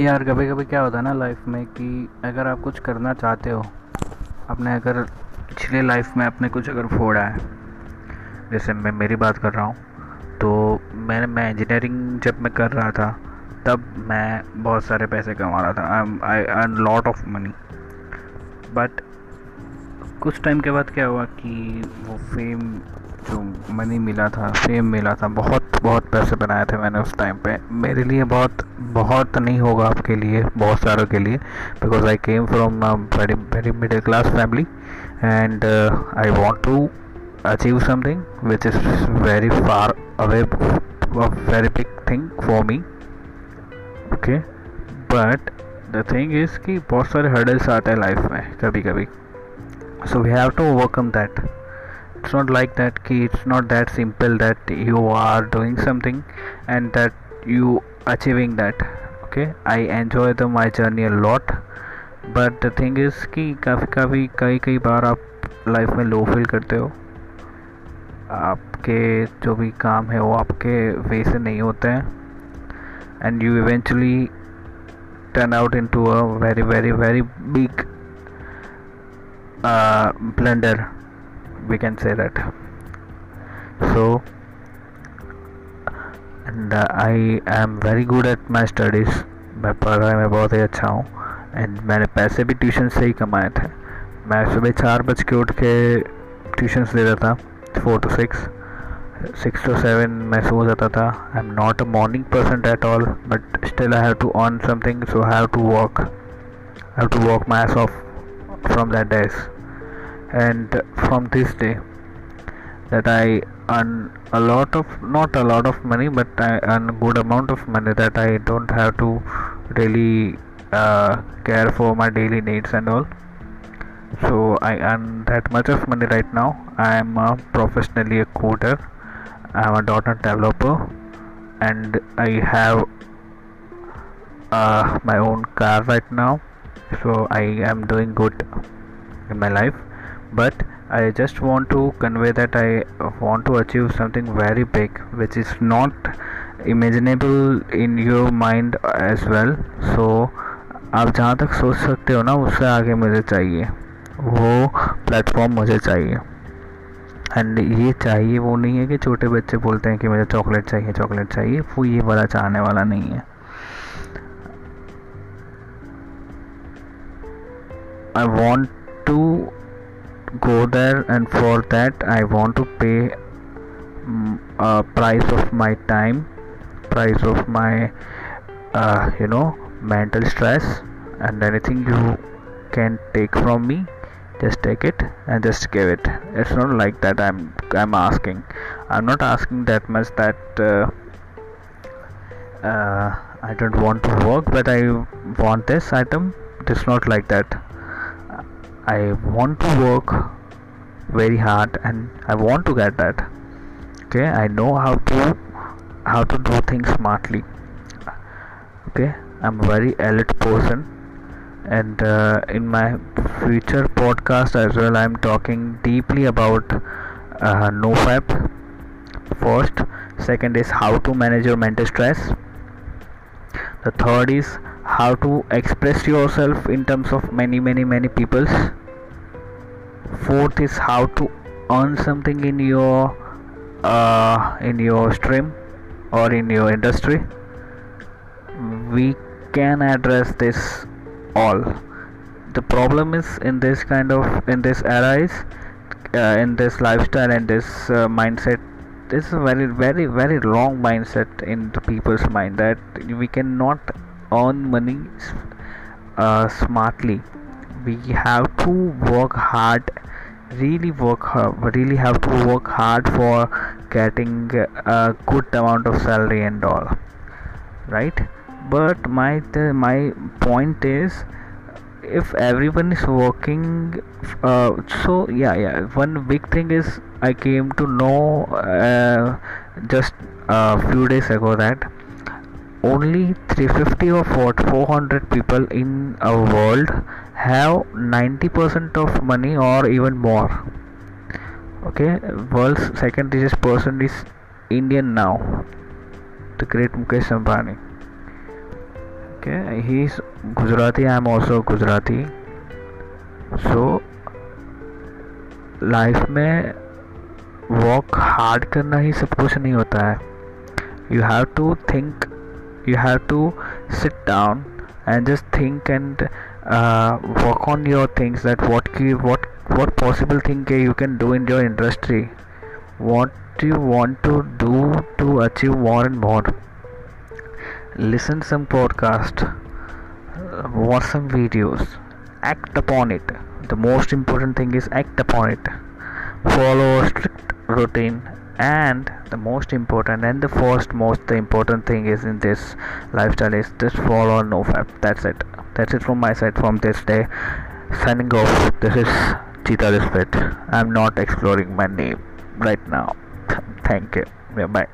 यार कभी कभी क्या होता है ना लाइफ में कि अगर आप कुछ करना चाहते हो, आपने अगर पिछले लाइफ में आपने कुछ अगर फोड़ा है, जैसे मैं मेरी बात कर रहा हूँ तो मैंने मैं इंजीनियरिंग जब मैं कर रहा था, तब मैं बहुत सारे पैसे कमा रहा था। I earn lot of money but कुछ टाइम के बाद क्या हुआ कि वो फेम जो मनी मिला था फेम मिला था, बहुत बहुत पैसे बनाए थे मैंने उस टाइम पे। मेरे लिए बहुत बहुत नहीं होगा आपके लिए, बहुत सारों के लिए because I came from very very middle class family and I want to achieve something which is very far away very big thing for me okay but the thing is कि बहुत सारे हर्डल्स आते हैं life में कभी कभी so we have to overcome that it's not like that it's not that simple that you are doing something and that you achieving that okay i enjoy the my journey a lot but the thing is कि काफ़ी काफ़ी कई कई बार आप life में low feel करते हो आपके जो भी काम है वो आपके वे से नहीं होते हैं and you eventually turn out into a very very very big uh, blender we can say that so and uh, I am very good at my studies मैं पढ़ाई में बहुत ही अच्छा हूँ एंड मैंने पैसे भी ट्यूशन से ही कमाए थे मैं सुबह चार बज के उठ के ट्यूशन्स देता था four to six six to seven मैं सो जाता था I am not a morning person at all but still I have to earn something so I have to work I have to work my ass off from that days and from this day that I earn a lot of not a lot of money but I earn a good amount of money that I don't have to really uh, care for my daily needs and all. So I earn that much of money right now. I am a professionally a coder. I am a .NET developer. And I have uh, my own car right now. So I am doing good in my life but I just want to convey that I want to achieve something very big which is not imaginable in your mind as well so आप जहाँ तक सोच सकते हो ना उससे आगे मुझे चाहिए वो प्लेटफॉर्म मुझे चाहिए एंड ये चाहिए वो नहीं है कि छोटे बच्चे बोलते हैं कि मुझे चॉकलेट चाहिए चॉकलेट चाहिए वो ये वाला चाहने वाला नहीं है want to go there and for that I want to pay um, a price of my time price of my uh, you know mental stress and anything you can take from me just take it and just give it. It's not like that i'm i'm asking. I'm not asking that much that uh, uh, i don't want to work but i want this item. It's not like that. I want to work very hard and I want to get that. Okay I know how to how to do things smartly. Okay I'm a very elite person and uh, in my future podcast as well I'm talking deeply about uh, nofap first second is how to manage your mental stress. The third is how to express yourself in terms of many many many peoples fourth is how to earn something in your uh, in your stream or in your industry. We can address this all. The problem is in this kind of in this era is uh, in this lifestyle and this uh, mindset this is a very very very wrong mindset in the people's mind that we cannot earn money uh, smartly we have to work hard really work hard really have to work hard for getting a good amount of salary and all right? But my my point is if everyone is working uh, so yeah yeah one big thing is i came to know uh, just a few days ago that only 350 or 400 people in our world have 90 percent of money और even more okay world second richest person is Indian now the great Mukesh Ambani okay he is Gujarati I am also Gujarati so life में walk hard करना ही सब कुछ नहीं होता है. You have to think you have to sit down and just think and uh, work on your things that what what what possible thing you can do in your industry what do you want to do to achieve more and more. Listen some podcast uh, watch some videos act upon it. The most important thing is act upon it. Follow a strict routine and the most important and the first most important thing is in this lifestyle is just follow no fap that's it that's it from my side from this day. Signing off. This is cheetah respect. I'm not exploring my name right now. Thank you. Yeah bye